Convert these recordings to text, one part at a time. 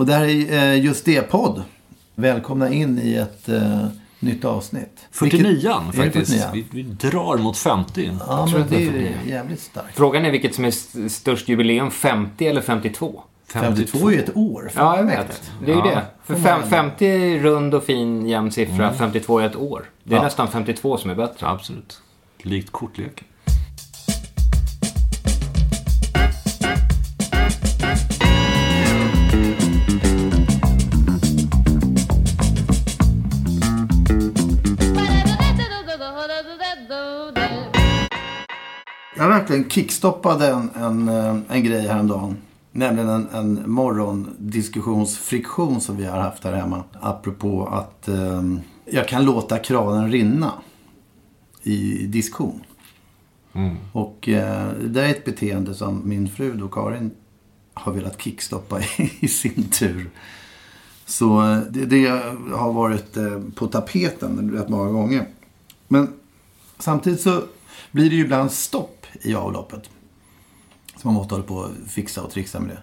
Och där är eh, just det podd. Välkomna in i ett eh, nytt avsnitt. 49 Vilket- är det faktiskt. 49? Vi, vi drar mot 50. Ja, men det är ju jävligt starkt. Frågan är vilket som är st- störst jubileum, 50 eller 52? 52 är ju ett år. Ja, jag vet. Det är ju Ja. det. För fem, 50 är rund och fin jämn siffra, 52 är ett år. Det är Ja. nästan 52 som är bättre. Absolut. Likt kortleken. Jag verkligen kickstoppade en, en, eh, en grej häromdagen. Nämligen en, en morgondiskussionsfriktion som vi har haft här hemma. Apropå att eh, jag kan låta kranen rinna i diskon. Och eh, det är ett beteende som min fru då, Karin, har velat kickstoppa i, i sin tur. Så eh, det, det har varit eh, på tapeten rätt många gånger. Men samtidigt så blir det ju ibland stopp i avloppet. Så man måste hålla på och fixa och trixa med det.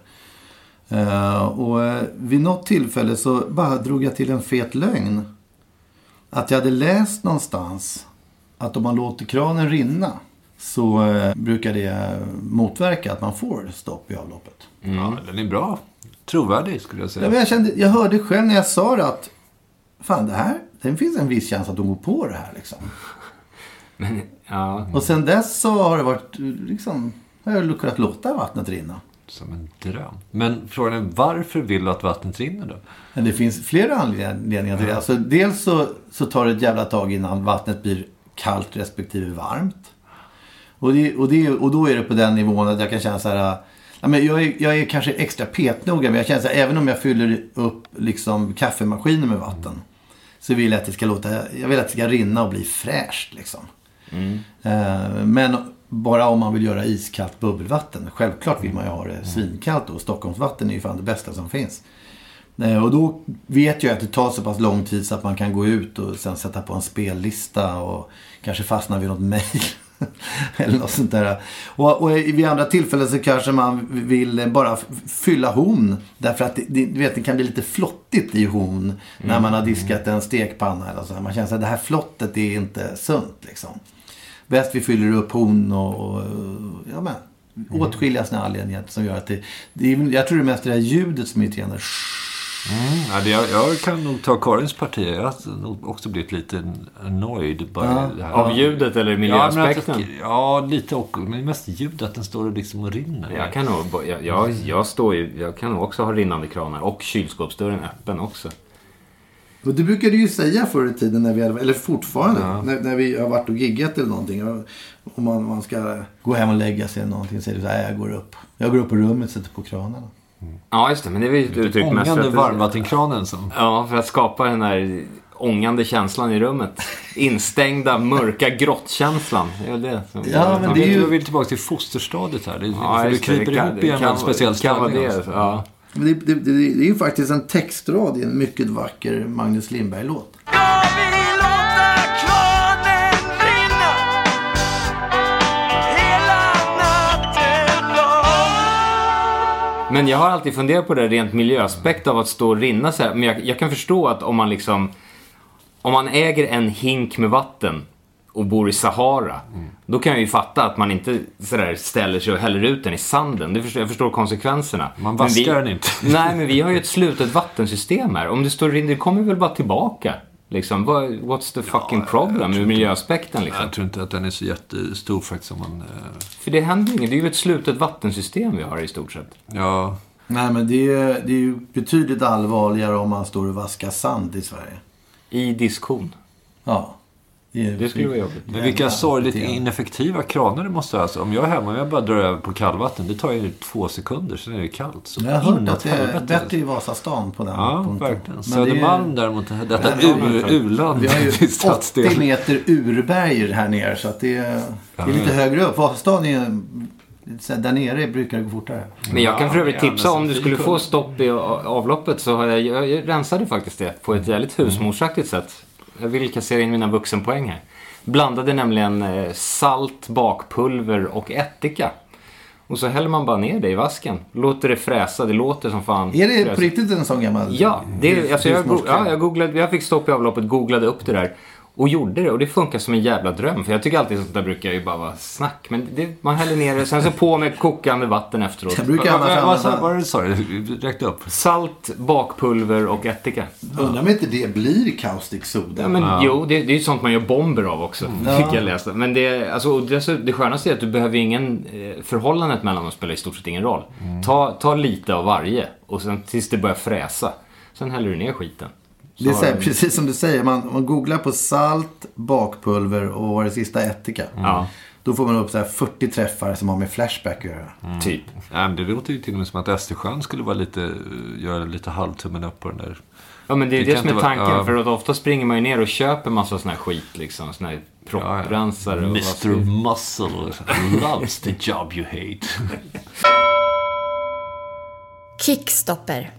Eh, och eh, vid något tillfälle så bara drog jag till en fet lögn. Att jag hade läst någonstans att om man låter kranen rinna så eh, brukar det motverka att man får stopp i avloppet. Ja, den är bra. Trovärdig skulle jag säga. Ja, men jag, kände, jag hörde själv när jag sa det att fan det här, det finns en viss chans att de går på det här liksom. Men, ja. Och sen dess så har det varit liksom, har jag kunnat låta vattnet rinna. Som en dröm. Men frågan är varför vill du att vattnet rinner då? Men det finns flera anledningar till det. Alltså, dels så, så tar det ett jävla tag innan vattnet blir kallt respektive varmt. Och, det, och, det, och då är det på den nivån att jag kan känna så här. Ja, men jag, är, jag är kanske extra petnoga men jag känner så här, även om jag fyller upp liksom, kaffemaskinen med vatten. Så vill jag att det ska låta, jag vill att det ska rinna och bli fräscht liksom. Eh, men bara om man vill göra iskallt bubbelvatten. Självklart vill man ju ha det svinkallt och Stockholmsvatten är ju fan det bästa som finns. Eh, Och då vet jag att det tar så pass lång tid så att man kan gå ut och sen sätta på en spellista och kanske fastna vid något mejl. Eller något sånt där. Och, och vid andra tillfällen så kanske man vill bara fylla hon. Därför att det, det, du vet, det kan bli lite flottigt i hon. När man har diskat en stekpanna eller så. Man känner att det här flottet är inte sunt liksom. Bäst vi fyller upp hon och, och ja men. Åtskilliga sådana anledningar som gör att det, det är, jag tror det är mest det här ljudet som är irriterande. Ja, det, jag, jag kan nog ta Karins parti. Jag har nog också blivit lite annoyed. Det här. Av ljudet eller Ja, men miljöaspekten? att, ja, lite också. Men mest ljud att den står och liksom och rinner. Jag kan nog, jag, jag, jag står ju, jag kan nog också ha rinnande kranar och kylskåpsdörren öppen också. Och det brukade du ju säga förr i tiden, när vi hade, eller fortfarande, när, när vi har varit och giggat eller någonting. Om man, man ska gå hem och lägga sig eller någonting, säger du så här, jag går upp. Jag går upp på rummet och sätter på kranarna. Ja, just det. Men det är väl ett uttryck mest för att... varmvattenkranen som... Ja, för att skapa den där ångande känslan i rummet. Instängda, mörka grottkänslan. Det är det som... Ja, men det är Vi ju- vill tillbaka till fosterstadiet här. Det, Ja, för det just kryper kan- ihop i en speciell kan vara ställning. det, ja. Det, det, det, det är ju faktiskt en textrad i en mycket vacker Magnus Lindberg-låt. Men jag har alltid funderat på det rent miljöaspekt av att stå och rinna så här. Men jag, jag kan förstå att om man liksom... Om man äger en hink med vatten och bor i Sahara. Då kan jag ju fatta att man inte sådär ställer sig och häller ut den i sanden. Det förstår, jag förstår konsekvenserna. Man Men vi- vaskar den inte. Nej, men vi har ju ett slutet vattensystem här. Om det står in, det kommer väl bara tillbaka. Liksom, what's the fucking problem ur miljöaspekten liksom? Jag tror inte att den är så jättestor faktiskt om man... eh, För det händer inget. Det är ju ett slutet vattensystem vi har i stort sett. Ja, Nej, men det är, det är ju betydligt allvarligare om man står och vaskar sand i Sverige. I diskhon. Ja. Det skulle vara jobbigt. men vilka sorgligt ineffektiva kranar det måste vara. Alltså, om jag är hemma och jag bara drar över på kallvatten, det tar ju två sekunder, sen är det kallt. Så Jag har hört att det är helvete. bättre i Vasastan på den Ja, punkten. verkligen. Men det är- Södermalm däremot, detta u-land Vi har ju i 80 stadsdel. meter urberg här nere så att det är, det är lite högre upp. Vasastan är där nere brukar det gå fortare. Men jag kan för övrigt tipsa om du skulle få stopp i avloppet så har jag, jag, jag rensade faktiskt det på ett jävligt husmorsaktigt sätt. Jag vill kassera in mina vuxenpoäng här. Blandade nämligen eh, salt, bakpulver och ättika. Och så häller man bara ner det i vasken. Låter det fräsa, det låter som fan. Är det på riktigt en sån gammal Ja, det, alltså jag, ja jag, googlade, jag fick stopp i avloppet, googlade upp det där. Och gjorde det och det funkar som en jävla dröm. För jag tycker alltid sånt där brukar ju bara vara snack. Men det, man häller ner det, sen så på med kokande vatten efteråt. Jag brukar annars Vad vad sa använda... vad var det du sa? Du räckte upp. Salt, bakpulver och ättika. Undrar om inte det blir caustic soda. Ja, men jo, det, det är ju sånt man gör bomber av också. Ja. Fick jag läsa. Men det, alltså, det, det skönaste är att du behöver ingen... Eh, förhållandet mellan dem spelar i stort sett ingen roll. Ta, ta lite av varje och sen tills det börjar fräsa. Sen häller du ner skiten. Det är så här, precis som du säger, man, man googlar på salt, bakpulver och vad är det sista ättika. Ja, Då får man upp så här 40 träffar som har med Flashback att göra. typ. Ja, men det låter ju till och med som att Östersjön skulle vara lite, eh, göra lite halvtummen upp på den där. Ja, men det är Det det, som är inte vara- tanken. ja. För att ofta springer man ju ner och köper massa sån här skit liksom. Sån här propprensare och vad ska- Mr Muscle loves the job you hate. Kickstopper.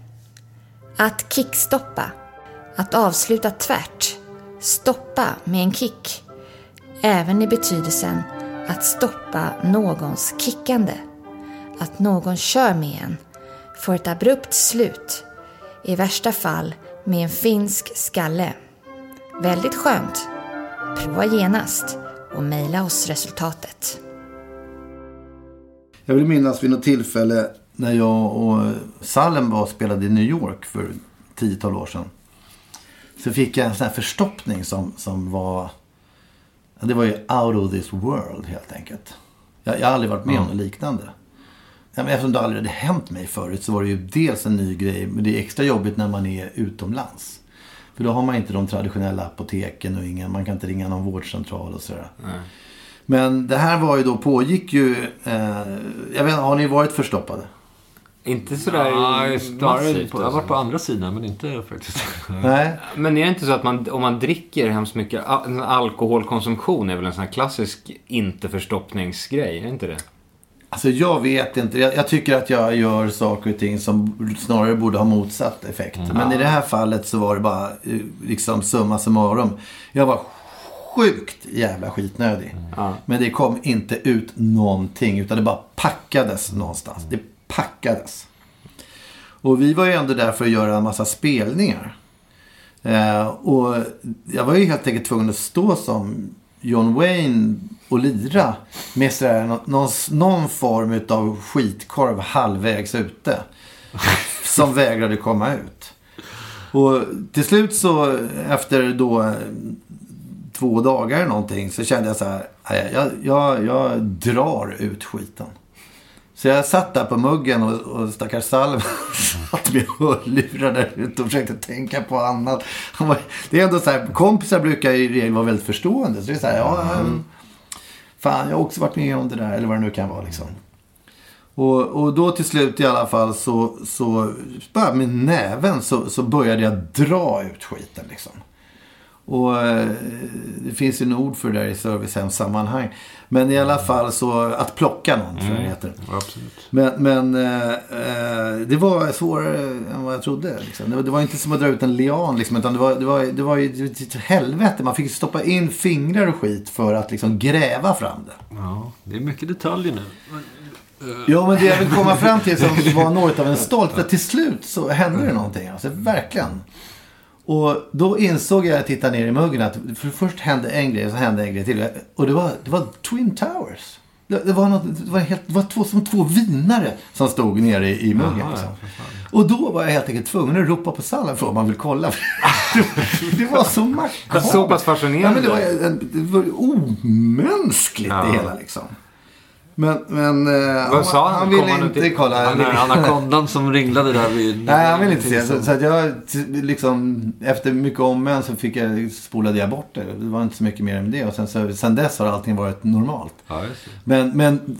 Att kickstoppa. Att avsluta tvärt. Stoppa med en kick. Även i betydelsen att stoppa någons kickande. Att någon kör med en. Får ett abrupt slut. I värsta fall med en finsk skalle. Väldigt skönt. Prova genast och mejla oss resultatet. Jag vill minnas vid något tillfälle när jag och Salem var och spelade i New York för 10-12 år sedan. Så fick jag en sån här förstoppning som, som var... Det var ju out of this world helt enkelt. Jag, jag har aldrig varit med om något liknande. Ja, men eftersom det aldrig hade hänt mig förut så var det ju dels en ny grej. Men det är extra jobbigt när man är utomlands. För då har man inte de traditionella apoteken och ingen, man kan inte ringa någon vårdcentral och sådär. Men det här var ju då, pågick ju... Eh, jag vet har ni varit förstoppade? Inte sådär Nej, snarare massivt. på, jag har alltså. varit på andra sidan, men inte faktiskt. Nej. Men är det inte så att man, om man dricker hemskt mycket al- alkoholkonsumtion är väl en sån här klassisk inte förstoppningsgrej? Är det inte det? Alltså jag vet inte. Jag, jag tycker att jag gör saker och ting som snarare borde ha motsatt effekt. Men i det här fallet så var det bara eh, liksom summa summarum. Jag var sjukt jävla skitnödig. Men det kom inte ut någonting. Utan det bara packades någonstans. Det packades. Och vi var ju ändå där för att göra en massa spelningar. Eh, och jag var ju helt enkelt tvungen att stå som John Wayne och lira med sådär, nå- någon, någon form av skitkorv halvvägs ute. som vägrade komma ut. Och till slut så efter då eh, två dagar eller någonting så kände jag så här. "Nej, Jag, jag, jag drar ut skiten. Så jag satt där på muggen och, och stackars Salm satt med hörlurar där ute och försökte tänka på annat. Var, det är ändå så här, kompisar brukar i regel vara väldigt förstående. Så det är så här, ja, mm. fan jag har också varit med om det där. Eller vad det nu kan vara liksom. Och, och då till slut i alla fall så, så bara med näven så, så började jag dra ut skiten liksom. Och eh, det finns ju en ord för det där i servicehemssammanhang. Men i alla fall så att plocka någon tror jag det heter. Absolut. Men, men eh, eh, det var svårare än vad jag trodde. Liksom. Det, var, det var inte som att dra ut en lian. Liksom, utan det var, det var, det var ju ett helvete. Man fick stoppa in fingrar och skit för att liksom gräva fram det. Ja, det är mycket detaljer nu. Ja, men det jag vill komma fram till som var något av en stolt. För till slut så hände det någonting. Alltså, verkligen. Och då insåg jag, att jag tittade ner i muggen, att för först hände en grej och så hände en grej till. Och det var, det var Twin Towers. Det, det, var, något, det, var, helt, det var två, som två vinnare som stod nere i, i muggen. Jaha, liksom. Och då var jag helt enkelt tvungen att ropa på Sallan för om man vill kolla. det var så makabert. Så pass fascinerande. Ja, men det var, det var omänskligt Ja. det hela liksom. Men, men eh, Vad sa han? han ville han inte i- kolla. Den där anakondan som ringlade där vid... Nej, han ville inte se. Så, så att jag liksom, efter mycket om men så fick jag, spolade jag bort det. Det var inte så mycket mer än det. Och sen, så, sen dess har allting varit normalt. Ja. Men, men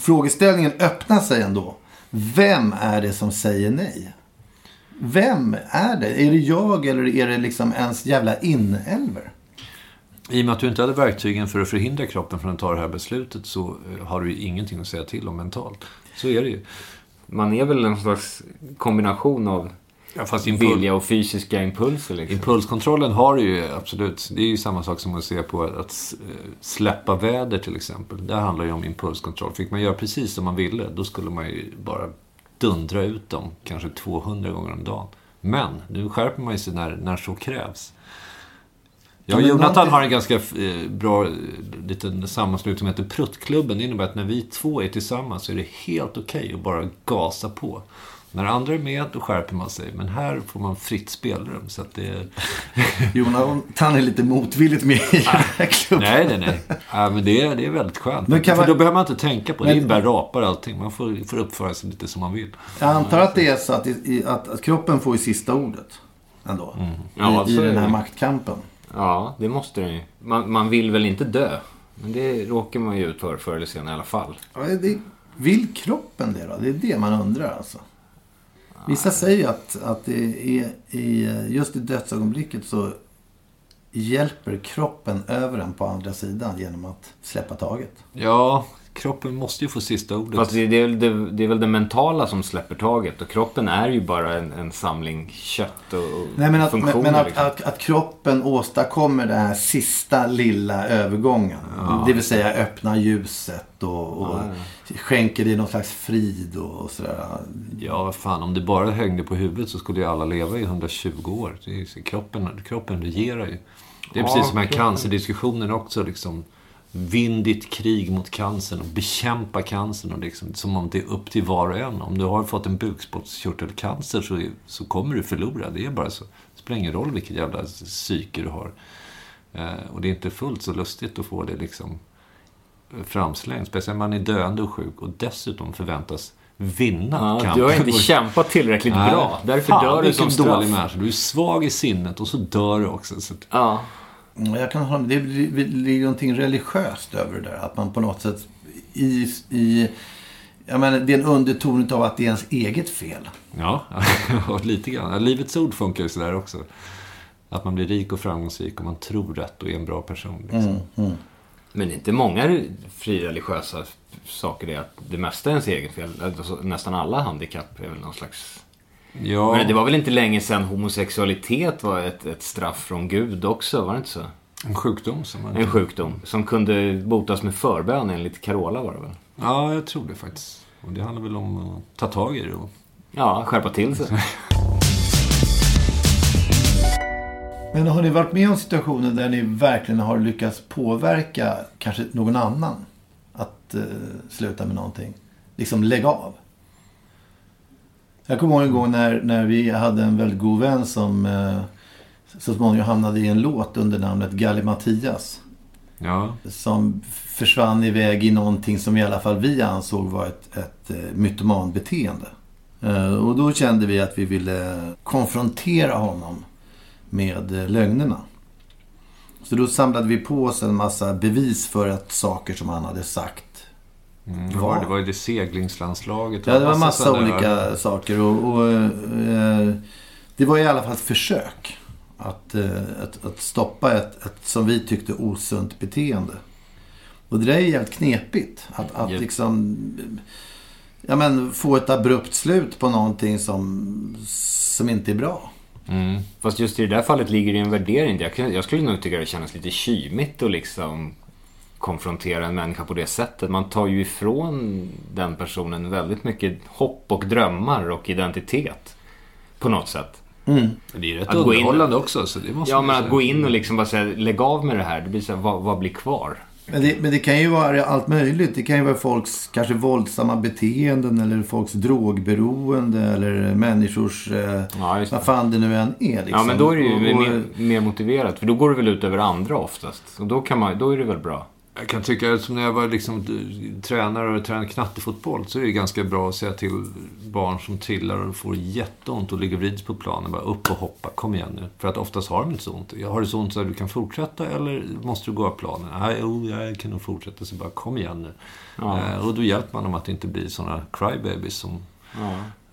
frågeställningen öppnar sig ändå. Vem är det som säger nej? Vem är det? Är det jag eller är det liksom ens jävla inälver? I och med att du inte hade verktygen för att förhindra kroppen från att ta det här beslutet så eh, har du ju ingenting att säga till om mentalt. Så är det ju. Man är väl en slags kombination av Ja, fast impuls, vilja och fysiska impulser liksom. impulskontrollen har du ju absolut. Det är ju samma sak som att se på att, att eh, släppa väder till exempel. Det handlar ju om impulskontroll. Fick man göra precis som man ville, då skulle man ju bara dundra ut dem kanske 200 gånger om dagen. Men nu skärper man ju sig när, när så krävs. Och Men Jonathan någonting- har en ganska eh, bra eh, liten sammanslutning som heter Pruttklubben. Det innebär att när vi två är tillsammans så är det helt okej att bara gasa på. När andra är med, då skärper man sig. Men här får man fritt spelrum. Så att det är... Jonathan är lite motvilligt med i klubben. Nej, nej, nej. Ja, men det är, det är väldigt skönt. Men kan För man- då behöver man inte tänka på det. Men- Det innebär rapar och allting. Man får, får uppföra sig lite som man vill. Jag antar att det är så att, i- att, att kroppen får ju sista ordet. Ändå. Ja, I, I så är den här maktkampen. Ja, det måste den ju. Man, man vill väl inte dö? Men det råkar man ju ut för förr eller senare i alla fall. Ja, det, vill kroppen det då? Det är det man undrar alltså. Vissa säger ju att, att det är i, just i dödsögonblicket så hjälper kroppen över en på andra sidan genom att släppa taget. Ja, kroppen måste ju få sista ordet. Fast det, det, är, väl det, det är väl det mentala som släpper taget. Och kroppen är ju bara en, en samling kött och, och Nej, men att, funktioner. men, men att, liksom. att, att kroppen åstadkommer den här sista lilla övergången. Det vill säga öppna ljuset och, och skänker dig någon slags frid och, och sådär. Ja, fan. Om det bara hängde på huvudet så skulle ju alla leva i 120 år. Det är, kroppen, kroppen regerar ju. Det är Ja, precis som här kroppen. cancerdiskussionen också. Liksom, Vinn ditt krig mot cancern och bekämpa cancern. Och liksom, som om det är upp till var och en. Om du har fått en bukspottkörtelcancer så, så kommer du förlora. Det är bara så. Det spelar ingen roll vilket jävla psyke du har. Eh, och det är inte fullt så lustigt att få det liksom framslängt. Speciellt när man är döende och sjuk och dessutom förväntas vinna ja, kampen. du har inte kämpat tillräckligt Nej. bra. Därför Fan, dör du som vilken dålig straff. människa. Du är svag i sinnet och så dör du också. Så att, Ja. Mm, Jag kan hålla med. Det ligger någonting religiöst över det där. Att man på något sätt i... i jag menar, det är en underton av att det är ens eget fel. ja, och lite grann. Livets ord funkar ju sådär också. Att man blir rik och framgångsrik och man tror rätt och är en bra person. Liksom. Men det är inte många frireligiösa saker det är att det mesta är ens eget fel. Alltså, nästan alla handikapp är väl någon slags... Ja, Men det var väl inte länge sedan homosexualitet var ett, ett straff från Gud också? Var det inte så? en sjukdom som man... En sjukdom som kunde botas med förbön enligt Carola var det väl? Ja, jag tror det faktiskt. Och det handlar väl om att ta tag i det. Och... Ja, skärpa till sig. Men har ni varit med om situationer där ni verkligen har lyckats påverka kanske någon annan att eh, sluta med någonting? Liksom lägga av. Jag kommer ihåg en gång när, när vi hade en väldigt god vän som eh, så småningom hamnade i en låt under namnet Galli Mattias. Ja, Som försvann iväg i någonting som i alla fall vi ansåg var ett, ett eh, mytomanbeteende. Eh, och då kände vi att vi ville konfrontera honom med eh, lögnerna. Så då samlade vi på oss en massa bevis för att saker som han hade sagt mm, det, var, det var ju det seglingslandslaget. Ja, det var massa sådana där- olika saker. Och, och eh, det var i alla fall ett försök att, eh, att, att stoppa ett, ett, som vi tyckte, osunt beteende. Och det där är jävligt knepigt. Att, att Ja. liksom ja, men, få ett abrupt slut på någonting som, som inte är bra. Mm. Fast just i det där fallet ligger det ju en värdering. Jag, jag skulle nog tycka det känns lite kymigt att liksom konfrontera en människa på det sättet. Man tar ju ifrån den personen väldigt mycket hopp och drömmar och identitet. På något sätt. Det är rätt Att gå in- underhållande också. Så det måste Ja, men att gå in och liksom bara säga lägg av med det här. Det blir så här, vad, vad blir kvar? Men det, men det kan ju vara allt möjligt. Det kan ju vara folks kanske våldsamma beteenden eller folks drogberoende eller människors... Eh, Ja, vad fan det nu än är. Liksom. Ja, men då är det ju Och- och- mer, mer motiverat. För då går det väl ut över andra oftast. Och då, kan man, då är det väl bra. Jag kan tycka, som när jag var liksom, d- tränare och tränade knattefotboll, så är det ganska bra att säga till barn som trillar och får jätteont och ligger och vrids på planen. Bara upp och hoppa, kom igen nu. För att oftast har de inte så ont. Har du så ont så att du kan fortsätta eller måste du gå av planen? Nej, jo, jag kan nog fortsätta. Så bara, kom igen nu. Eh, och då hjälper man dem att inte bli sådana crybabies som...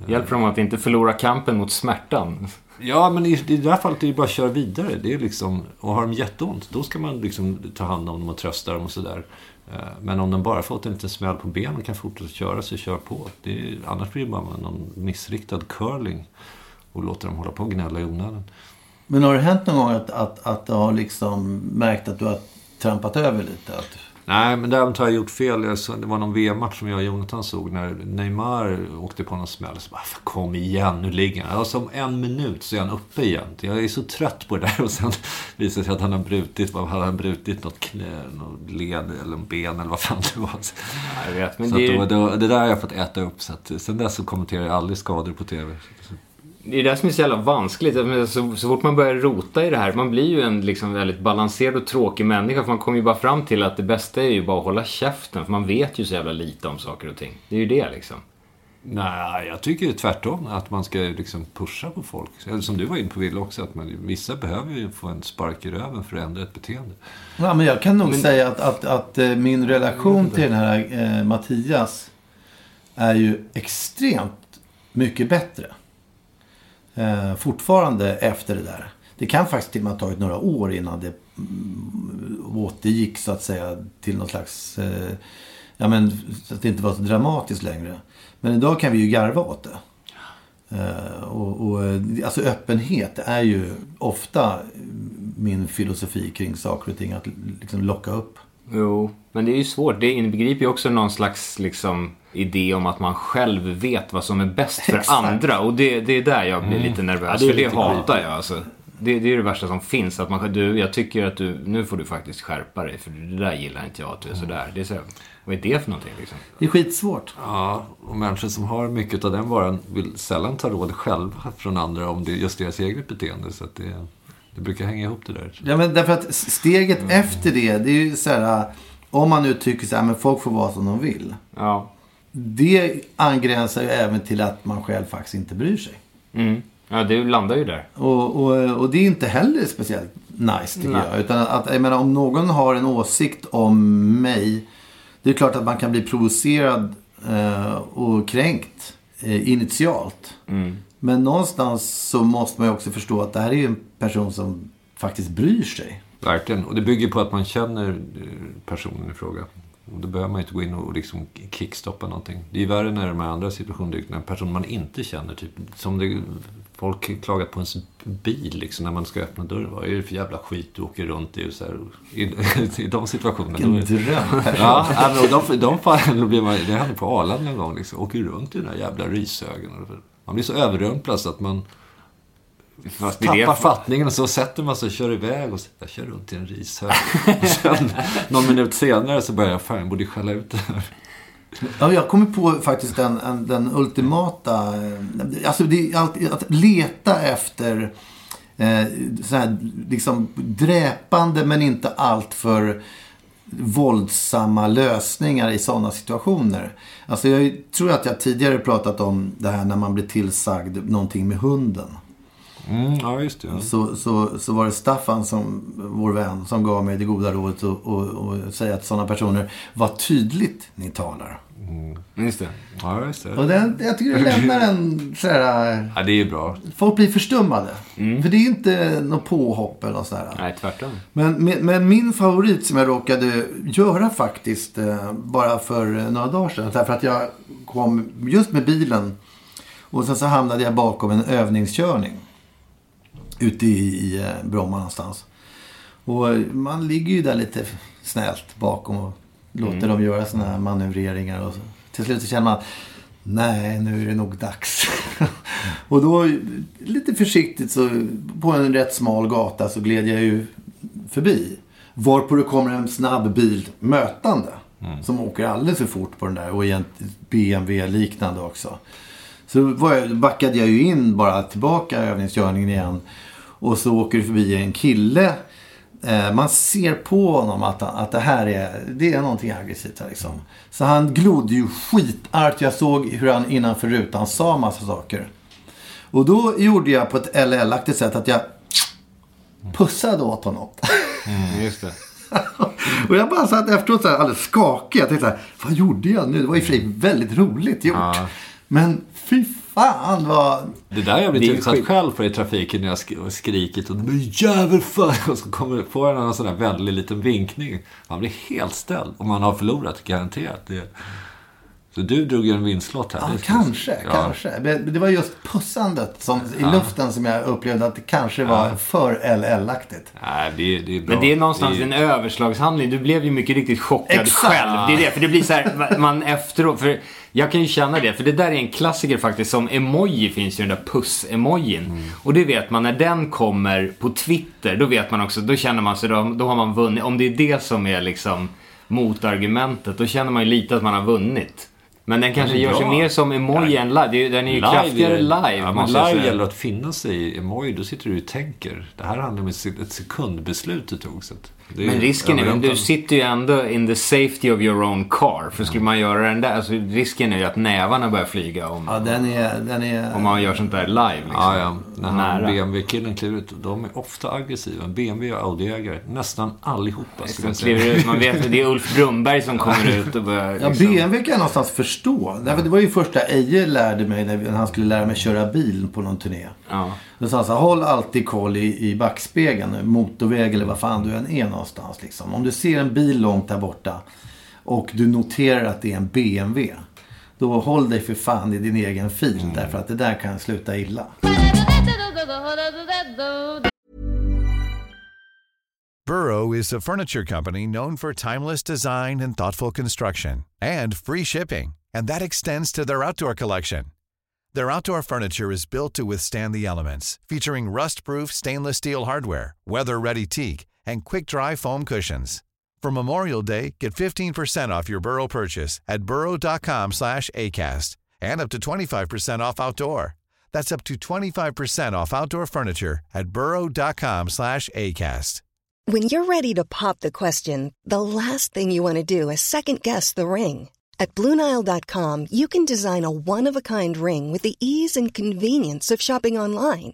Hjälper dem att inte förlora kampen mot smärtan. Ja, men i, i det här fallet är det bara att köra vidare. Det är liksom, och har de jätteont, då ska man liksom ta hand om dem och trösta dem och sådär. Eh, men om de bara fått en liten smäll på benen och kan fortsätta köra, så kör på. Det är, annars blir det bara någon missriktad curling och låter dem hålla på och gnälla i onödan. Men har det hänt någon gång att, att, att du har liksom märkt att du har trampat över lite? Att, Nej, men däremot har jag gjort fel. Det var någon VM-match som jag och Jonathan såg när Neymar åkte på någon smäll. Så bara, "Fan, kom igen, nu ligger han. Alltså om en minut så är han uppe igen. Jag är så trött på det där. Och sen visar det sig att han har brutit, vad hade han brutit? Något knä, något led eller en ben eller vad fan det var. Jag vet, men så det är, då, då, det där har jag fått äta upp. Så att, sen dess så kommenterar jag aldrig skador på TV. Det är det som är så jävla vanskligt. Så, så fort man börjar rota i det här, man blir ju en liksom väldigt balanserad och tråkig människa. För man kommer ju bara fram till att det bästa är ju bara att hålla käften. För man vet ju så jävla lite om saker och ting. Det är ju det liksom. Nej, jag tycker tvärtom. Att man ska liksom pusha på folk. Som du var inne på Wille också. Att man, vissa behöver ju få en spark i röven för att ändra ett beteende. ja, men jag kan nog säga att, att, att eh, min relation till den här eh, Mattias är ju extremt mycket bättre. Eh, fortfarande efter det där. Det kan faktiskt till och med ha tagit några år innan det mm, återgick så att säga till någon slags... Eh, ja men så att det inte var så dramatiskt längre. Men idag kan vi ju garva åt det. Eh, och, och, eh, alltså öppenhet är ju ofta min filosofi kring saker och ting. Att liksom locka upp. Jo, men det är ju svårt. Det inbegriper ju också någon slags liksom, idé om att man själv vet vad som är bäst för Exakt. andra. Och det, det är där jag blir lite nervös. Ja, det är för det hatar jag alltså. Det, det är det värsta som finns. Att man, du, jag tycker att du, nu får du faktiskt skärpa dig. För det där gillar inte jag att du är sådär. Det är så, vad är det för någonting liksom? Det är skitsvårt. Ja, och människor som har mycket av den varan vill sällan ta råd själva från andra om det är just deras eget beteende. Så att det, det brukar hänga ihop det där. Ja, men därför att steget efter det, det är ju så här. Om man nu tycker så här, men folk får vara som de vill. Ja. Det angränsar ju även till att man själv faktiskt inte bryr sig. Mm. Ja, det landar ju där. Och, och, och det är inte heller speciellt nice tycker Nej. jag. Utan att, jag menar, om någon har en åsikt om mig. Det är klart att man kan bli provocerad eh, och kränkt eh, initialt. Men någonstans så måste man ju också förstå att det här är ju en person som faktiskt bryr sig. Verkligen. Och det bygger på att man känner eh, personen i fråga. Och då behöver man inte gå in och liksom kickstoppa någonting. Det är ju värre när de här andra situationerna när en person man inte känner. Typ, som det, folk klagat på ens bil liksom, när man ska öppna dörren. Vad är det för jävla skit du åker runt i? Och så här, i, I de situationerna. En då är- dröm. Ja, men och de, de fallen, blir man, det hände på Arlanda en gång. Liksom, åker runt i den där jävla rishögen. Man blir så överrumplad så att man Fast tappar det, fattningen och så sätter man sig och kör iväg och så, jag kör runt i en rishög. Och sen någon minut senare så börjar jag, fan jag borde skälla ut det här. Ja, jag kommer på faktiskt den, en, den ultimata... eh, Alltså det är alltid att leta efter eh, så här, liksom dräpande men inte alltför våldsamma lösningar i sådana situationer. Alltså jag tror att jag tidigare pratat om det här när man blir tillsagd någonting med hunden. Mm, ja, just det. Så, så, så var det Staffan, som, vår vän, som gav mig det goda rådet att och, och säga att sådana personer, vad tydligt ni talar. Just det. Ja, just det. Och den, jag tycker det lämnar en så här, Ja, det är bra. Folk blir förstummade. För det är inte något påhopp eller något sådär. Nej, tvärtom. Men, men, min favorit som jag råkade göra faktiskt eh, bara för några dagar sedan. Därför att jag kom just med bilen. Och sen så hamnade jag bakom en övningskörning. Ute i, i eh, Bromma någonstans. Och man ligger ju där lite snällt bakom och låter dem göra såna här manövreringar. Och så. Till slut så känner man, nej nu är det nog dags. och då, lite försiktigt så, på en rätt smal gata så gled jag ju förbi. Varpå det kommer en snabb bil mötande. Som åker alldeles för fort på den där och BMW-liknande också. Så jag, backade jag ju in bara tillbaka övningskörningen igen. Och så åker det förbi en kille. Eh, man ser på honom att, att det här är, det är någonting aggressivt här liksom. Så han glodde ju skitargt. Jag såg hur han innanför rutan sa massa saker. Och då gjorde jag på ett LL-aktigt sätt att jag pussade åt honom. Just det. och jag bara satt efteråt så här alldeles skakig. Jag tänkte så här, vad gjorde jag nu? Det var och för väldigt roligt gjort. Ja. Men fy fan vad... Det där jag blivit utsatt skit. själv för i trafiken när jag sk- har skrikit och men jävel för och så kommer, får han en sån där väldigt liten vinkning. Man blir helt ställd och man har förlorat, garanterat. Det, så du drog ju en vinstlott här. Ja, Det- kanske, ja. kanske. Det var just pussandet som, i luften som jag upplevde att det kanske var för LL-aktigt. Nej, det, det är bra. Men det är någonstans Det en överslagshandling. Du blev ju mycket riktigt chockad Exakt. själv. Det är det, för det blir så här, man efteråt, för jag kan ju känna det, för det där är en klassiker faktiskt, som emoji finns ju den där puss-emojin. Mm. Och det vet man, när den kommer på Twitter, då vet man också, då känner man sig, då, då har man vunnit. Om det är det som är liksom motargumentet, då känner man ju lite att man har vunnit. Men den kanske gör sig mer som emoji än live. Det är ju- Den är ju kraftigare live, Ja, men live gäller att finna sig i emoji. Då sitter du och tänker. Det här handlar om ett sek- ett sekundbeslut du tog. Så att Men risken är du sitter ju ändå in the safety of your own car. För skulle man göra den där, alltså risken är ju att nävarna börjar flyga om, Ja, den är... Den är om man gör sånt där live. Liksom. Ja, ja. När han Nära. BMW-killen kliver ut. De är ofta aggressiva. BMW och Audi-ägare. Nästan allihopa. skulle Som jag säga. ut, man vet att det är Ulf Brumberg som kommer ut och börjar Ja, liksom, BMW kan jag någonstans förstå. Därför det var ju första Eje lärde mig när han skulle lära mig köra bil på någon turné. ja. Då sa han så här, håll alltid koll i, i backspegeln, motorväg eller vad fan du än är någonstans. Liksom. Om du ser en bil långt där borta och du noterar att det är en BMW. Då håll dig för fan i din egen fil. Därför att det där kan sluta illa. Burrow is a furniture company known for timeless design and thoughtful construction and free shipping, and that extends to their outdoor collection. Their outdoor furniture is built to withstand the elements, featuring rust-proof stainless steel hardware, weather-ready teak, and quick-dry foam cushions. For Memorial Day, get 15% off your Burrow purchase at burrow.com slash ACAST and up to 25% off outdoor. That's up to 25% off outdoor furniture at burrow.com slash ACAST. When you're ready to pop the question, the last thing you want to do is second guess the ring. At Bluenile.com, you can design a one of a kind ring with the ease and convenience of shopping online.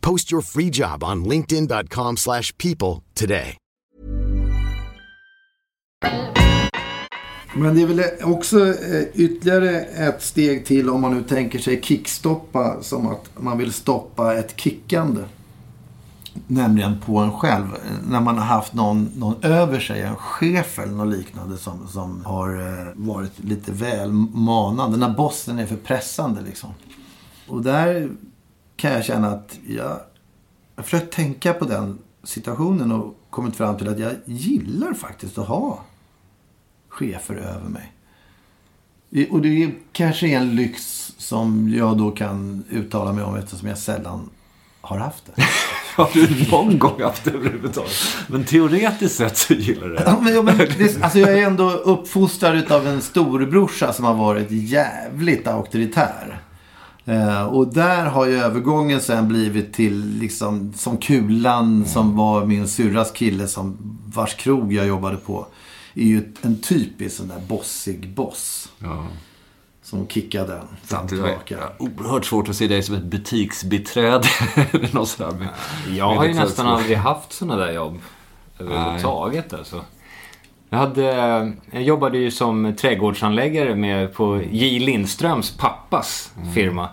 Post your free job on linkedin.com/people slash people today. Men det är väl också eh, ytterligare ett steg till om man nu tänker sig kickstoppa som att man vill stoppa ett kickande. Nämligen på en själv. När man har haft någon, någon över sig, en chef eller något liknande som, som har eh, varit lite väl manande. När bossen är för pressande liksom. Och där kan jag känna att jag jag har försökt tänka på den situationen och kommit fram till att jag gillar faktiskt att ha chefer över mig. Och det är kanske är en lyx som jag då kan uttala mig om eftersom jag sällan har haft det. Har du någon gång haft det överhuvudtaget? Men teoretiskt sett så gillar du det. Ja, men, ja, men det, alltså jag är ändå uppfostrad av en storebrorsa som har varit jävligt auktoritär. Eh, och där har ju övergången sen blivit till liksom som Kulan som var min syrras kille som vars krog jag jobbade på. Är ju en typisk sån där bossig boss. Ja. som kickade den fram tillbaka. oerhört svårt att se dig som ett butiksbiträde. eller något sådär. med- Jag har ju nästan små- aldrig haft sådana där jobb överhuvudtaget. Alltså. Jag, hade, jag jobbade ju som trädgårdsanläggare med på J. Lindströms pappas firma.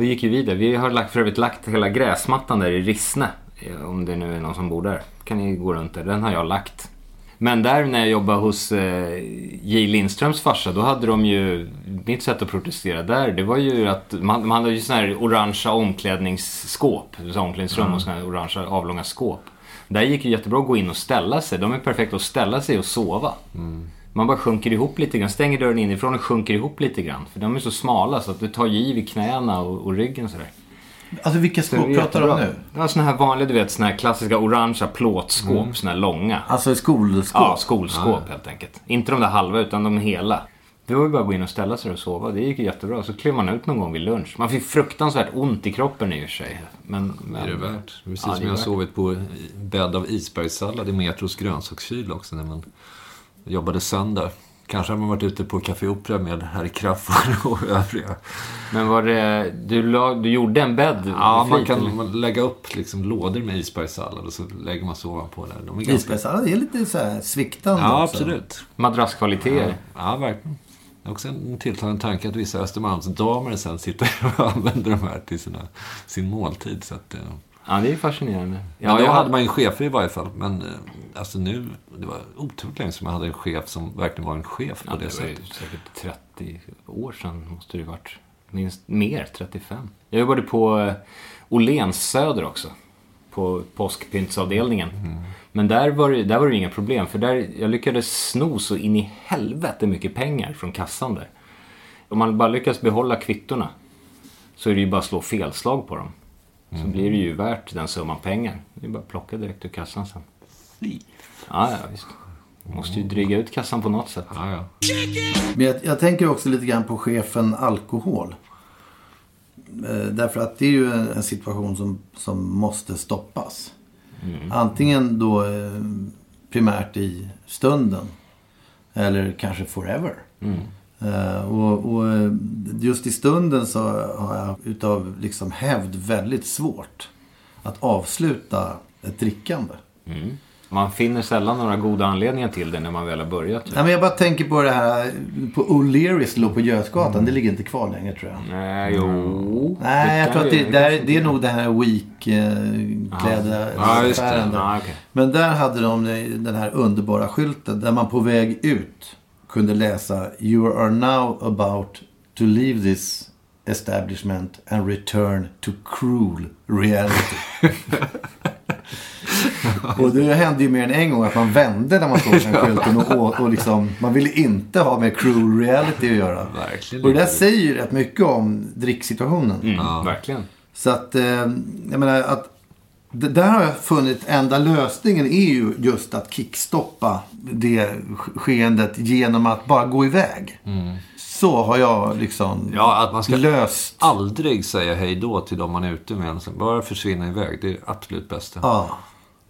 Då gick ju vi där. Vi har lagt, för övrigt lagt hela gräsmattan där i Rissne. eh, Om det nu är någon som bor där. kan ni gå runt där. Den har jag lagt. Men där när jag jobbade hos eh, J. Lindströms farsa, då hade de ju... Mitt sätt att protestera där, det var ju att man, man hade ju såna här orangea omklädningsskåp. Så omklädningsrum och såna här orangea avlånga skåp. Där gick ju jättebra att gå in och ställa sig. De är perfekta att ställa sig och sova. Man bara sjunker ihop lite grann, stänger dörren inifrån och sjunker ihop lite grann. För de är så smala så att du tar ju i knäna och, och ryggen sådär. Alltså vilka Så det är skåp pratar du om nu? Ja, såna här vanliga, du vet, såna här klassiska orangea plåtskåp. Såna här långa. Alltså skolskåp? Ja, skolskåp helt enkelt. Inte de där halva, utan de hela. Det var ju bara att gå in och ställa sig och sova. Det gick ju jättebra. Så klev man ut någon gång vid lunch. Man fick fruktansvärt ont i kroppen i och för sig. Men, men... Är det värt? Precis Ja, det som jag har sovit på bädd av isbergssallad i Metros grönsakskyl också när man jobbade söndag. Kanske har man varit ute på Café Opera med Herr Crafoord och övriga. Men var det... Du, la, du gjorde en bädd? Ja, man kan man lägga upp liksom lådor med isbergssallad och så lägger man så ovanpå där. De är ganska... Isbergssallad är lite så här sviktande Ja, också. absolut. Madrasskvaliteter. Ja, verkligen. Det är också en tilltalande tanke att vissa Östermalmsdamer sen sitter och använder de här till sina, sin måltid. Så att, eh, Ja, det är fascinerande. Ja, då jag hade man ju chefer i varje fall. Men eh, alltså nu, det var otroligt länge som jag hade en chef som verkligen var en chef på Ja, det, det sättet. säkert 30 år sedan måste det varit. Minst mer, 35. Jag jobbade på eh, Åhléns Söder också. På påskpyntsavdelningen. Men där var, det, där var det inga problem. För där, jag lyckades sno så in i helvete mycket pengar från kassan där. Om man bara lyckas behålla kvittorna så är det ju bara att slå felslag på dem. Så blir det ju värt den summan pengar. Det är bara att plocka direkt ur kassan sen. Ja, ja visst. Måste ju dryga ut kassan på något sätt. Ja, ja. Men jag, jag tänker också lite grann på chefen alkohol. Eh, därför att det är ju en, en situation som, som måste stoppas. Antingen då eh, primärt i stunden. Eller kanske forever. Eh, och, och eh, just i stunden så har jag utav liksom hävd väldigt svårt att avsluta ett drickande. Man finner sällan några goda anledningar till det när man väl har börjat. Nej, men jag bara tänker på det här på O'Learys låg på Götgatan. Det ligger inte kvar längre tror jag. Nej, jo. Nej, jag tror att ju- det, där, det är nog den här week-kläder Ja, just det. affären där. Ja, okej. Men där hade de den här underbara skylten där man på väg ut kunde läsa You are now about to leave this establishment and return to cruel reality. och det hände ju mer än en gång att man vände när man såg den skylten och, och, liksom, man ville inte ha med cruel reality att göra. Verkligen Och det där säger ju rätt mycket om dricksituationen. Mm, Verkligen. Så att, eh, jag menar att där har jag funnit enda lösningen är ju just att kickstoppa det sk- skeendet genom att bara gå iväg. Så har jag liksom Ja, att man ska löst. aldrig säga hej då till dem man är ute med. Alltså, Bara försvinna iväg. Det är det absolut bästa. Ja.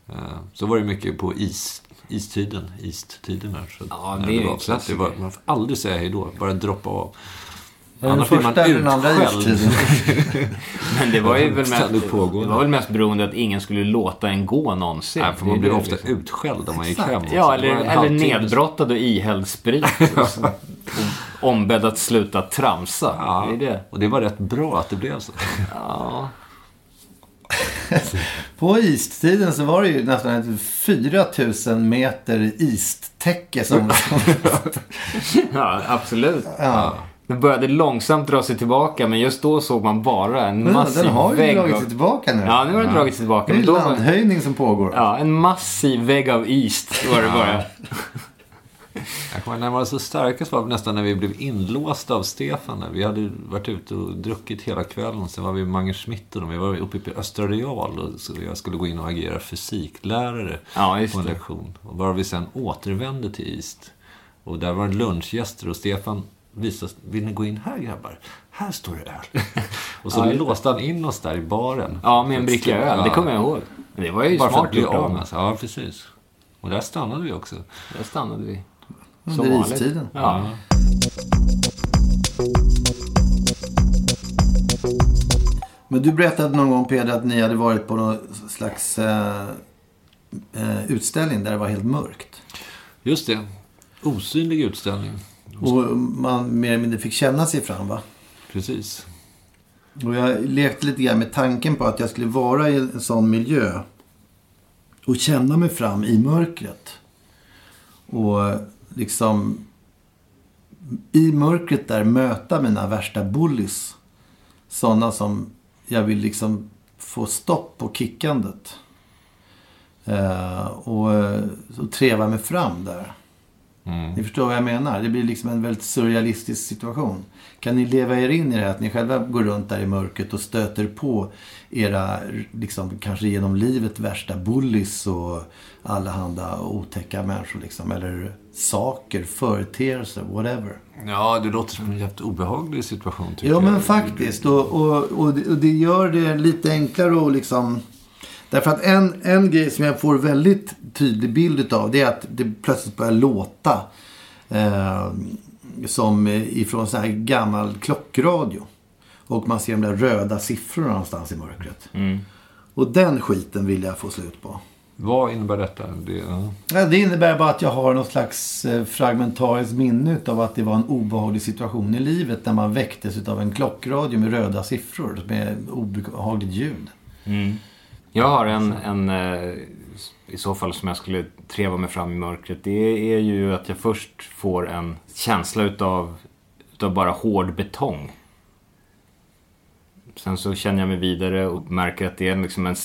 Eh, Så var det mycket på is, istiden. Istiden här. Så Ja, när det är ju var- det var. Man får aldrig säga hej då. Bara droppa av. Den Annars blir man utskälld. Men det var ju väl mest, det var väl mest beroende att ingen skulle låta en gå någonsin. Nej, för man blir ofta liksom. utskälld om man gick hem. Ja, eller, eller nedbrottad och ihälld sprit. och, ombedd att sluta tramsa. Ja, Det är det. och det var rätt bra att det blev så. Ja. På istiden så var det ju nästan ett 4000 meter istäcke som... ja, absolut. ja. Den började långsamt dra sig tillbaka, men just då såg man bara en Men massiv den har ju vägg dragit av... sig tillbaka nu. Ja, nu har den dragit sig tillbaka. Det är en var... landhöjning som pågår. Ja, en massiv vägg av is var det bara. Jag kommer när man var så starkast var det nästan när vi blev inlåsta av Stefan. Vi hade varit ute och druckit hela kvällen. Sen var vi med Mange Schmidt och de. Vi var uppe på Östra Real. Och så jag skulle gå in och agera fysiklärare Ja, på en lektion. Och bara vi sen återvände till East. Och där var det lunchgäster och Stefan visade Vill ni gå in här grabbar? Här står det öl. och så Ja, låste han in oss där i baren. Ja, med en bricka öl. Det kommer jag ihåg. Men det var ju Bara smart att bli gjort av med. Ja, precis. Och där stannade vi också. Där stannade vi. Under vanligt. istiden. Ja. Men du berättade någon gång Peder att ni hade varit på någon slags eh, eh, utställning där det var helt mörkt. Just det. Osynlig utställning. Och man mer eller mindre fick känna sig fram va? Precis. Och jag lekte lite grann med tanken på att jag skulle vara i en sån miljö. Och känna mig fram i mörkret. Och liksom i mörkret där möta mina värsta bullies. Sådana som jag vill liksom få stopp på kickandet. Eh, och eh, så treva mig fram där. Ni förstår vad jag menar? Det blir liksom en väldigt surrealistisk situation. Kan ni leva er in i det här att ni själva går runt där i mörkret och stöter på era, liksom kanske genom livet värsta bullies och allehanda otäcka människor liksom. Eller saker, företeelser, whatever. Ja, det låter som en jävligt obehaglig situation tycker Ja, men jag. faktiskt. Och, och, och, det, och det gör det lite enklare att liksom... Därför att en, en grej som jag får väldigt tydlig bild av det är att det plötsligt börjar låta eh, som ifrån sån här gammal klockradio. Och man ser de där röda siffrorna någonstans i mörkret. Och den skiten vill jag få slut på. Vad innebär detta? Det, ja. Ja, det innebär bara att jag har något slags eh, fragmentariskt minne av att det var en obehaglig situation i livet när man väcktes av en klockradio med röda siffror med obehagligt ljud. Jag har en, en eh, i så fall som jag skulle treva mig fram i mörkret. Det är ju att jag först får en känsla utav, utav bara hård betong. Sen så känner jag mig vidare och märker att det är liksom en,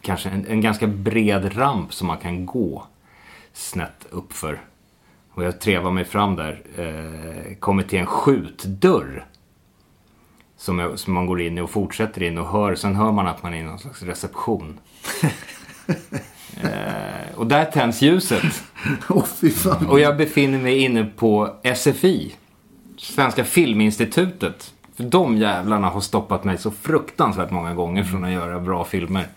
kanske en, en ganska bred ramp som man kan gå snett uppför. Och jag trevar mig fram där. Eh, kommer till en skjutdörr. Som, jag, som man går in i och fortsätter in och hör. Sen hör man att man är i någon slags reception. eh, och där tänds ljuset. Fan. Och jag befinner mig inne på SFI. Svenska Filminstitutet. För de jävlarna har stoppat mig så fruktansvärt många gånger från att göra bra filmer.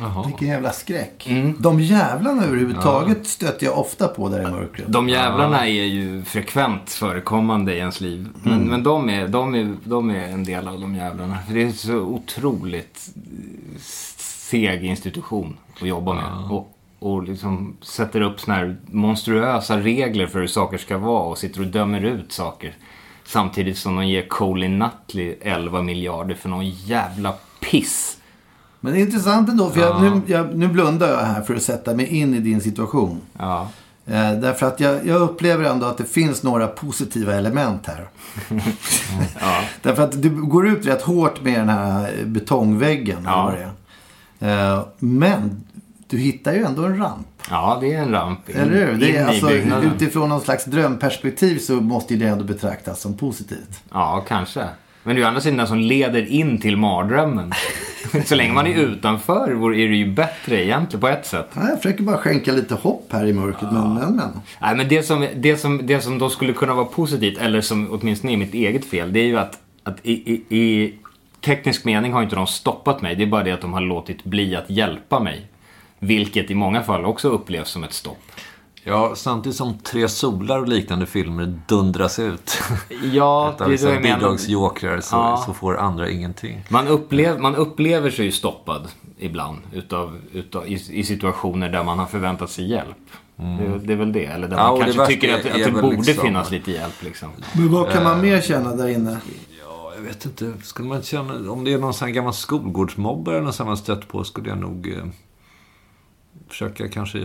Jaha. Vilken jävla skräck. Mm. De jävlarna överhuvudtaget stöter jag ofta på där i mörkret. De jävlarna är ju frekvent förekommande i ens liv. Men, men de, är, de, är, de är en del av de jävlarna. För det är så otroligt seg institution att jobba med. Och, och liksom sätter upp såna här monstruösa regler för hur saker ska vara och sitter och dömer ut saker. Samtidigt som de ger Colin Nutley 11 miljarder för någon jävla piss. Men det är intressant ändå, för jag, nu, jag, nu blundar jag här för att sätta mig in i din situation. Ja. Eh, därför att jag, jag upplever ändå att det finns några positiva element här. Därför att du går ut rätt hårt med den här betongväggen. Ja. Eh, men du hittar ju ändå en ramp. ja, det är en ramp in, Eller hur? Det är, alltså, utifrån någon slags drömperspektiv så måste ju det ändå betraktas som positivt. Ja, kanske. Men det är ju andra sidan som leder in till mardrömmen. Så länge man är utanför är det ju bättre egentligen på ett sätt. Ja, jag försöker bara skänka lite hopp här i mörkret. Men, men, men. Nej, men det som, det, som, det som då skulle kunna vara positivt, eller som åtminstone är mitt eget fel, det är ju att, att i, i, i teknisk mening har inte de stoppat mig. Det är bara det att de har låtit bli att hjälpa mig. Vilket i många fall också upplevs som ett stopp. Ja, samtidigt som Tre solar och liknande filmer dundras ut. Ja, det är liksom det jag menar. bidragsjokrar så, Ja. så får andra ingenting. Man, upplev, man upplever sig ju stoppad ibland utav, utav, i, i situationer där man har förväntat sig hjälp. Det, det är väl det. Eller där Ja, man kanske tycker att, är- att är det borde liksom- finnas lite hjälp. Liksom. men vad kan man mer känna där inne? Ja, jag vet inte. Skulle man känna, om det är någon sån här gammal skolgårdsmobbare eller något som man stött på skulle jag nog eh, försöka kanske eh,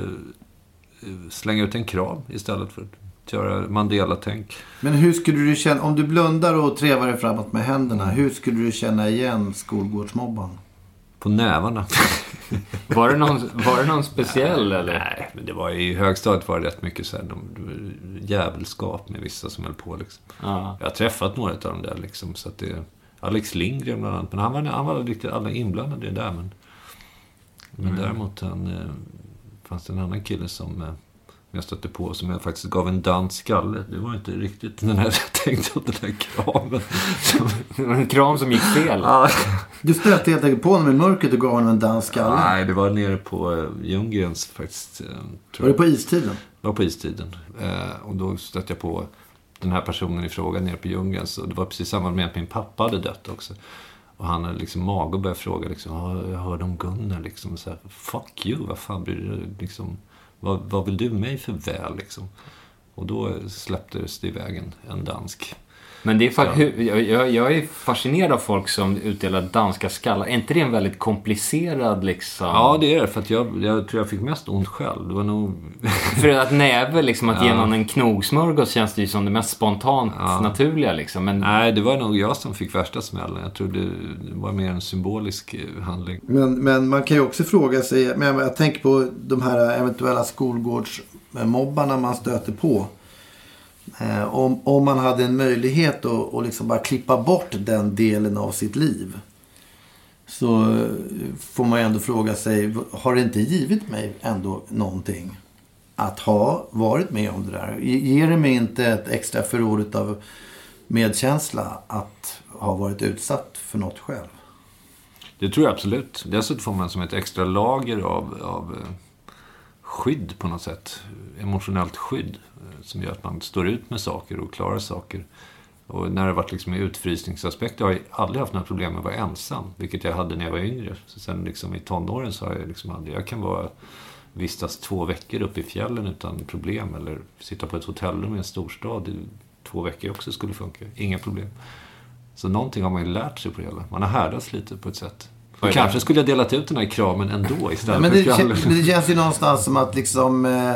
slänga ut en kram istället för att göra Mandela-tänk. Men hur skulle du känna, om du blundar och trevar dig framåt med händerna, hur skulle du känna igen skolgårdsmobbaren? På nävarna. Var, det någon, var det någon speciell eller? Nej, men det var i högstadiet var det rätt mycket så här, de, de, jävelskap med vissa som höll på liksom. Ja. Jag har träffat några av dem där liksom, så att det... Alex Lindgren bland annat, men han var, han var riktigt alla inblandade i det där. Men, men däremot han, eh, fanns det en annan kille som eh, jag stötte på som jag faktiskt gav en dans skalle. Det var inte riktigt den här jag tänkte på, den där kramen. Som, en kram som gick fel. Du stötte helt enkelt på honom i mörkret och gav honom en dans skalle. nej, det var nere på eh, Ljunggrens faktiskt. Eh, tror Var det på istiden? Det var på istiden. Och då stötte jag på den här personen i fråga nere på djungeln. Så det var precis samma med att min pappa hade dött också. Och han hade liksom mag och började fråga liksom, jag hörde om Gunnar liksom. Så här, Fuck you, vad fan bryr du dig liksom? Vad, vad vill du mig för väl liksom? Och då släpptes det iväg en, en dansk. Men det är fa- Ja. hur, jag, jag, jag är fascinerad av folk som utdelar danska skallar. Är inte det en väldigt komplicerad liksom... Ja, det är det. För att jag, jag tror jag fick mest ont själv. Det var nog... För att näve, liksom att ge Ja. någon en knogsmörgås känns det ju som det mest spontant Ja. naturliga liksom. Men Nej, det var nog jag som fick värsta smällen. Jag tror det var mer en symbolisk eh, handling. Men, men man kan ju också fråga sig, men jag tänker på de här eventuella skolgårdsmobbarna man stöter på. Eh, om, om man hade en möjlighet att, att liksom bara klippa bort den delen av sitt liv. Så eh, får man ju ändå fråga sig, har det inte givit mig ändå någonting? Att ha varit med om det där. Ger det mig inte ett extra förråd av medkänsla att ha varit utsatt för något själv? Det tror jag absolut. Dessutom får man som ett extra lager av, av eh, skydd på något sätt. Emotionellt skydd. Som gör att man står ut med saker och klarar saker. Och när det varit liksom i utfrysningsaspekt, jag har aldrig haft några problem med att vara ensam. Vilket jag hade när jag var yngre. Så sen liksom i tonåren så har jag liksom aldrig, jag kan vara vistas två veckor uppe i fjällen utan problem. Eller sitta på ett hotellrum i en storstad i två veckor också skulle funka. Inga problem. Så någonting har man ju lärt sig på det hela. Man har härdats lite på ett sätt. Och kanske skulle jag delat ut den här kramen ändå istället men det, för skvaller. det känns ju någonstans som att liksom eh,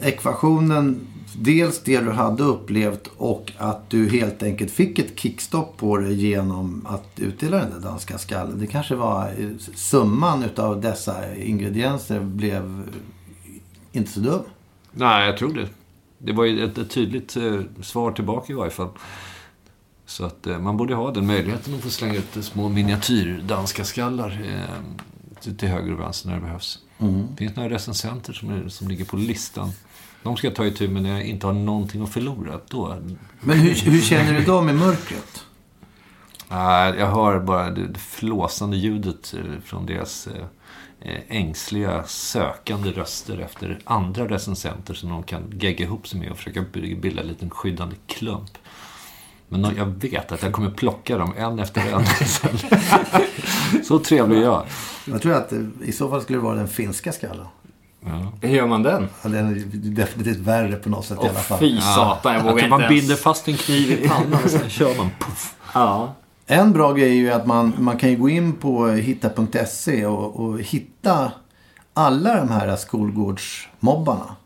ekvationen, dels det du hade upplevt och att du helt enkelt fick ett kickstopp på det genom att utdela den där danska skallen. Det kanske var eh, summan utav dessa ingredienser blev inte så dum. Nej, jag tror det. Det var ju ett, ett tydligt eh, svar tillbaka i varje fall. Så att eh, man borde ha den möjligheten att få slänga ut små miniatyr danska skallar eh, till- höger och vänster när det behövs. Det finns några recensenter som, är, som ligger på listan. De ska jag ta itu med när jag inte har någonting att förlora. Då, Men hur, hur känner du då med mörkret? Jag hör bara det, flåsande ljudet eh, från deras eh, eh, ängsliga, sökande röster efter andra recensenter som de kan gegga ihop sig med och försöka bilda en liten skyddande klump. Men jag vet att jag kommer plocka dem en efter en. Så trevlig är jag. Jag tror att i så fall skulle det vara den finska skallen. Hur gör man den? Ja, Den är definitivt värre på något sätt i Åh alla fall. fy satan, jag Att vågar inte man ens. binder fast en kniv i pannan och sen kör man. Puff. Ja. En bra grej är ju att man, man kan ju gå in på hitta.se och, och hitta alla de här skolgårdsmobbarna.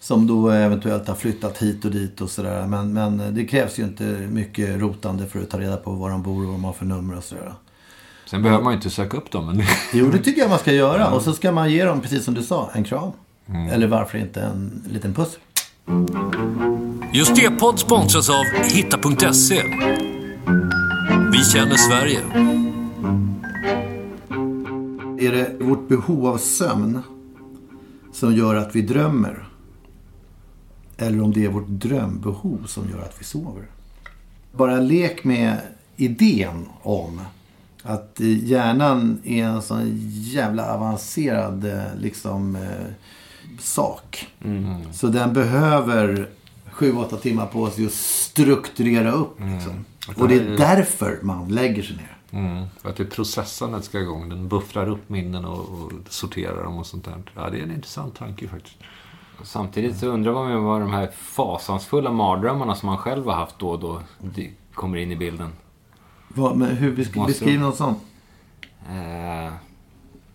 Som då eventuellt har flyttat hit och dit och sådär. Men, men det krävs ju inte mycket rotande för att ta reda på var de bor och vad de har för nummer och sådär. Sen behöver man ju inte söka upp dem. Men Jo, det tycker jag man ska göra. Och så ska man ge dem, precis som du sa, en kram. Eller varför inte en liten puss. Just det-podd sponsras av Hitta.se. Vi känner Sverige. Är det vårt behov av sömn som gör att vi drömmer? Eller om det är vårt drömbehov som gör att vi sover? Bara lek med idén om att hjärnan är en sån jävla avancerad eh, liksom, eh, sak. Så den behöver sju, åtta timmar på sig att strukturera upp. Liksom. Och det är därför man lägger sig ner. Mm, för att det processandet ska igång. Den buffrar upp minnen och, och sorterar dem och sånt där. Ja, det är en intressant tanke faktiskt. Samtidigt så undrar man vad de här fasansfulla mardrömmarna som man själv har haft då och då kommer in i bilden. Vad, men hur besk- Måste- beskriv något sånt. Eh,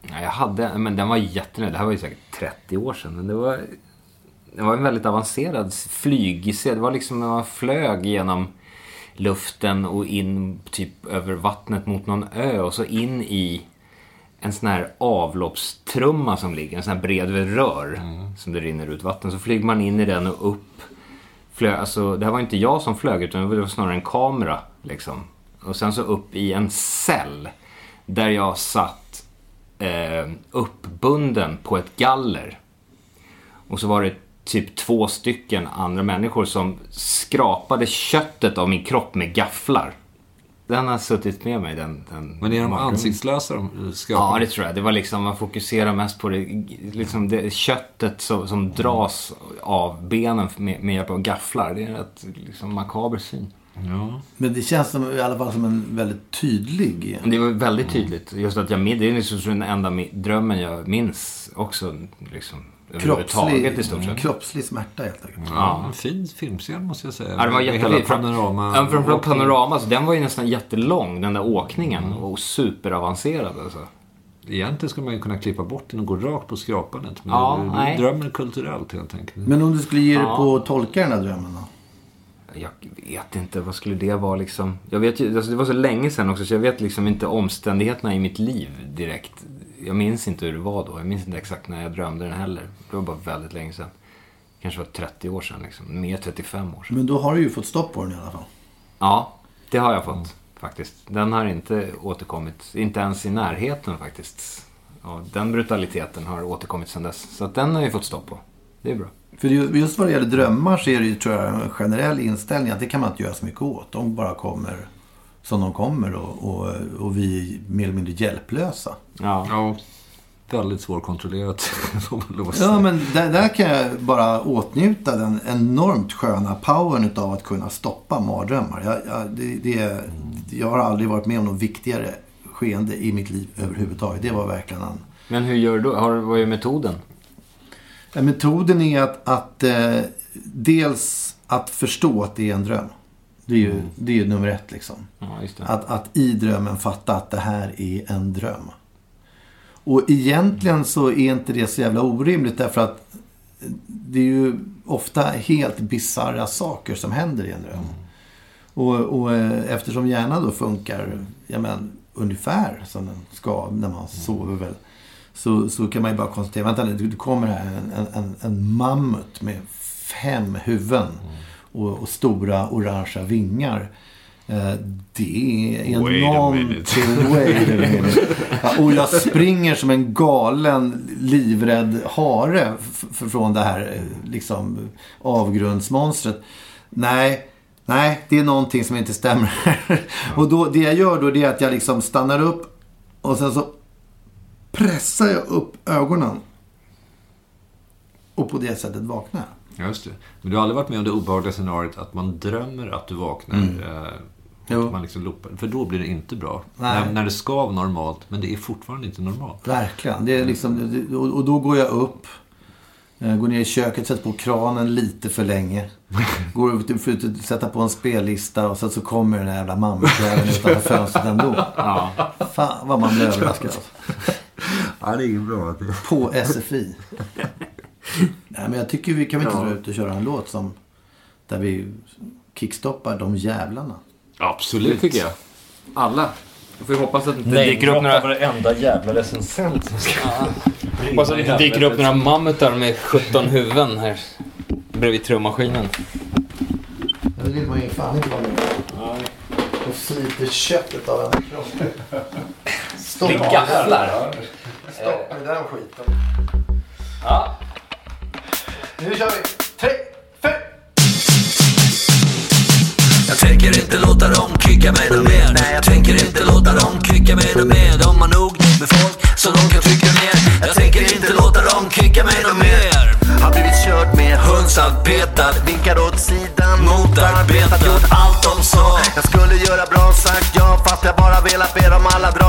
ja, jag hade, men den var jättenöjd. Det här var ju säkert 30 år sedan. Men det var, det var en väldigt avancerad flyggissé. Det var liksom när man flög genom luften och in typ över vattnet mot någon ö och så in i en sån här avloppstrumma som ligger, en sån här bred rör som det rinner ut vatten. Så flyger man in i den och upp. Flög, alltså, det här var inte jag som flög utan det var snarare en kamera. Liksom. Och sen så upp i en cell där jag satt eh, uppbunden på ett galler. Och så var det typ två stycken andra människor som skrapade köttet av min kropp med gafflar. Den har suttit med mig, den, den Men är de mardrömmen. ansiktslösa de Ja, skraporna? det tror jag. Det var liksom, man fokuserar mest på det, liksom det köttet som, som dras av benen med, med hjälp av gafflar. Det är en rätt liksom, makaber syn. Ja. Men det känns som, i alla fall som en väldigt tydlig... Det var väldigt tydligt. Just att jag, det är liksom den enda drömmen jag minns också. Liksom, överhuvudtaget i stort Kroppslig, sett. kroppslig smärta helt enkelt. Ja, en fin filmscen måste jag säga. Ja, det var. Hela panorama. Ja, framförallt åkningen. panorama. Så den var ju nästan jättelång, den där åkningen. Och superavancerad alltså. Egentligen skulle man ju kunna klippa bort den och gå rakt på skrapandet. Men Ja, du, du drömmer kulturellt helt enkelt. Men om du skulle ge dig Ja. på att tolka den här drömmen då? Jag vet inte, vad skulle det vara liksom? Jag vet ju, alltså det var så länge sedan också så jag vet liksom inte omständigheterna i mitt liv direkt. Jag minns inte hur det var då. Jag minns inte exakt när jag drömde den heller. Det var bara väldigt länge sedan. Kanske var 30 år sedan liksom. Mer 35 år sedan. Men då har du ju fått stopp på den i alla fall. Ja, det har jag fått faktiskt. Den har inte återkommit, inte ens i närheten faktiskt. Ja, den brutaliteten har återkommit sedan dess. Så att den har jag fått stopp på. Det är bra. För ju- just vad det gäller drömmar så är det ju tror jag en generell inställning att det kan man inte göra så mycket åt. De bara kommer som de kommer och, och, och vi är mer eller mindre hjälplösa. Ja. Ja, väldigt svårkontrollerat. Ja, men där, där kan jag bara åtnjuta den enormt sköna powern utav att kunna stoppa mardrömmar. Jag, jag, det, det, jag har aldrig varit med om något viktigare skeende i mitt liv överhuvudtaget. Det var verkligen en... Men hur gör du då? Har, vad är metoden? Ja, metoden är att, att eh, dels att förstå att det är en dröm. Det är ju, det är ju nummer ett liksom. Ja. Att, att i drömmen fatta att det här är en dröm. Och egentligen så är inte det så jävla orimligt därför att det är ju ofta helt bisarra saker som händer i en dröm. Och, och eh, eftersom hjärnan då funkar ja, men, ungefär som den ska när man sover väl. Så, så kan man ju bara konstatera, vänta nu, det kommer här en, en, en mammut med fem huvuden och, och stora orangea vingar. Eh, Det är Wait någonting... Wait a minute. Ja, och jag springer som en galen, livrädd hare från det här eh, liksom, avgrundsmonstret. Nej, nej, det är någonting som inte stämmer. Och då, det jag gör då det är att jag liksom stannar upp och sen så pressar jag upp ögonen. Och på det sättet vaknar jag. Ja, Just det. Men du har aldrig varit med om det obehagliga scenariot att man drömmer att du vaknar. Eh, Jo. och man liksom loopar. För då blir det inte bra. När, när det ska vara normalt, men det är fortfarande inte normalt. Verkligen. Det är liksom, det- och, och då går jag upp. eh, Går ner i köket, sätter på kranen lite för länge. Går ut att sätta på en spellista och sen så kommer den där jävla mammutjäveln utanför fönstret ändå. Ja. Fan vad man blir överraskad. Ja, det är inget bra. På SFI. Nej men jag tycker vi kan väl inte dra ut och köra en låt som där vi kickstoppar de jävlarna. Absolut. Det tycker jag. Alla. Jag får hoppas att det inte dyker upp några... varenda jävla recensent som ska... Hoppas att det inte dyker upp några mammutar med 17 huvuden här bredvid trummaskinen. Det vill man ju fan inte vara med Och sliter köttet av en kropp. Det gafflar. Stopp. Med den skiten. Ja. Nu kör vi. Tre, fem. Jag tänker inte låta dem kicka mig nåt mer. Nej, jag tänker inte låta dem kicka mig nåt mer. De har nog med folk så de kan trycka ner. Jag tänker inte låta dem kicka mig nåt mer. Har blivit körd med hönsad petad Vinkar åt sidan, motarbetat Gjort allt de sa. Jag skulle göra bra, sagt ja Fast jag bara velat be dem alla dra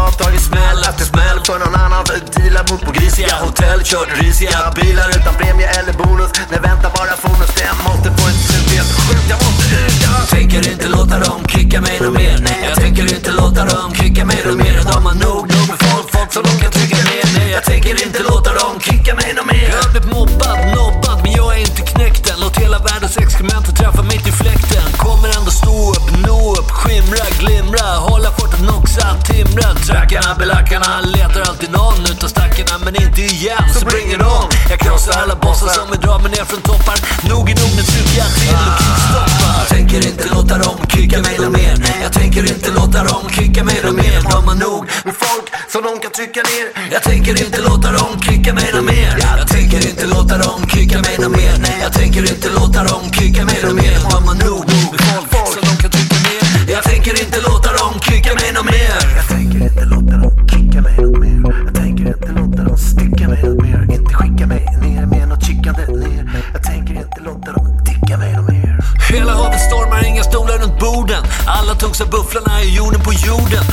grisiga hotell Kört risiga bilar utan premie eller bonus. Nej vänta bara fonus. Det jag måste få ett slut Helt sjukt, jag måste ut Jag tänker inte låta dem kicka mig nåt mer. Nej jag tänker inte låta dem kicka mig nåt mer. De har nog nog med folk, folk som de kan trycka ner. Nej jag tänker inte låta dem kicka mig nåt mer. Jag har blivit mobbad, nobbad men jag är inte knäckt än Låt hela världens exkrement träffa mitt i fläkten. Kommer ändå stå upp, nå upp, skimra, glimra. Hålla fortet noxa, timra Trackarna, belackarna letar alltid igen, så bring it on. Jag krossar alla bossar som vill dra mig ner från toppar Nog är nog, nu trycker jag till och kickstoppar Jag tänker inte låta dem kicka mig nåt mer. Jag tänker inte låta dem kicka mig nåt mer. De har nog med folk som de kan trycka ner. Jag tänker inte låta dem kicka mig nåt mer. Jag tänker inte låta dem kicka mig nåt mer. Jag tänker inte låta dem kicka mig nåt mer. Också bufflarna i jorden på jorden.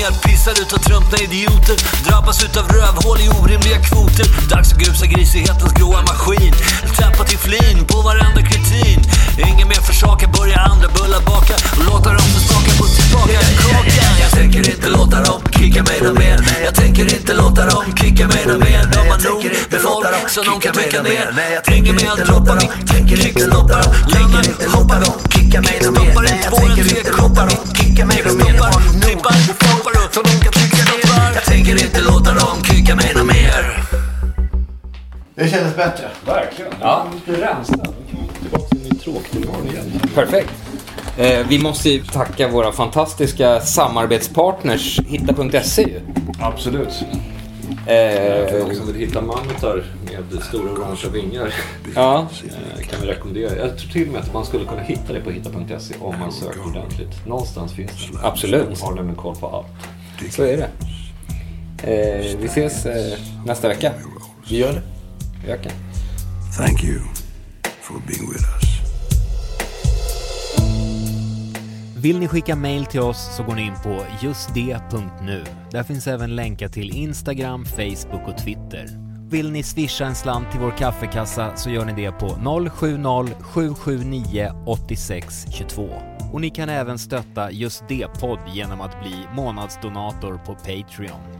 Nedpissad utav trumpna idioter. Drabbas utav rövhål i orimliga kvoter. Dags att grusa grisighetens gråa maskin. Tappa till flin på varenda kritin. Ingen mer försakar, börja andra bullar baka. Och låta dem få smaka på tillbaka kakan. Jag tänker inte låta dem kicka mig nåt mer. Jag tänker inte låta dem kicka mig nåt mer. De har nog med folk så de kan trycka ner. Ingen mer att droppa min kickstoppar. Lämnar, hoppar, kicka mig nåt mer. Tänker inte låta dem kicka mig nåt mer. Tippar, hoppar tänker inte låta dem kicka mig nåt mer. Det kändes bättre. Verkligen. Ja. Lite rensad. Tillbaka till min tråktillvaro igen. Perfekt. Eh, vi måste ju tacka våra fantastiska samarbetspartners Hitta.se ju. Absolut. Eh, För de som vill hitta mammutar med stora orangea vingar ja, eh, kan vi rekommendera. Jag tror till och med att man skulle kunna hitta det på hitta.se om man söker ordentligt. Någonstans finns det. Absolut. De har nämligen koll på allt. så är det. Eh, vi ses eh, nästa vecka. Vi gör det. Vi ökar. Thank you for being with us. Vill ni skicka mail till oss så går ni in på justd.nu. Där finns även länkar till Instagram, Facebook och Twitter. Vill ni swisha en slant till vår kaffekassa så gör ni det på 070-779 8622. Och ni kan även stötta Just det-podd genom att bli månadsdonator på Patreon.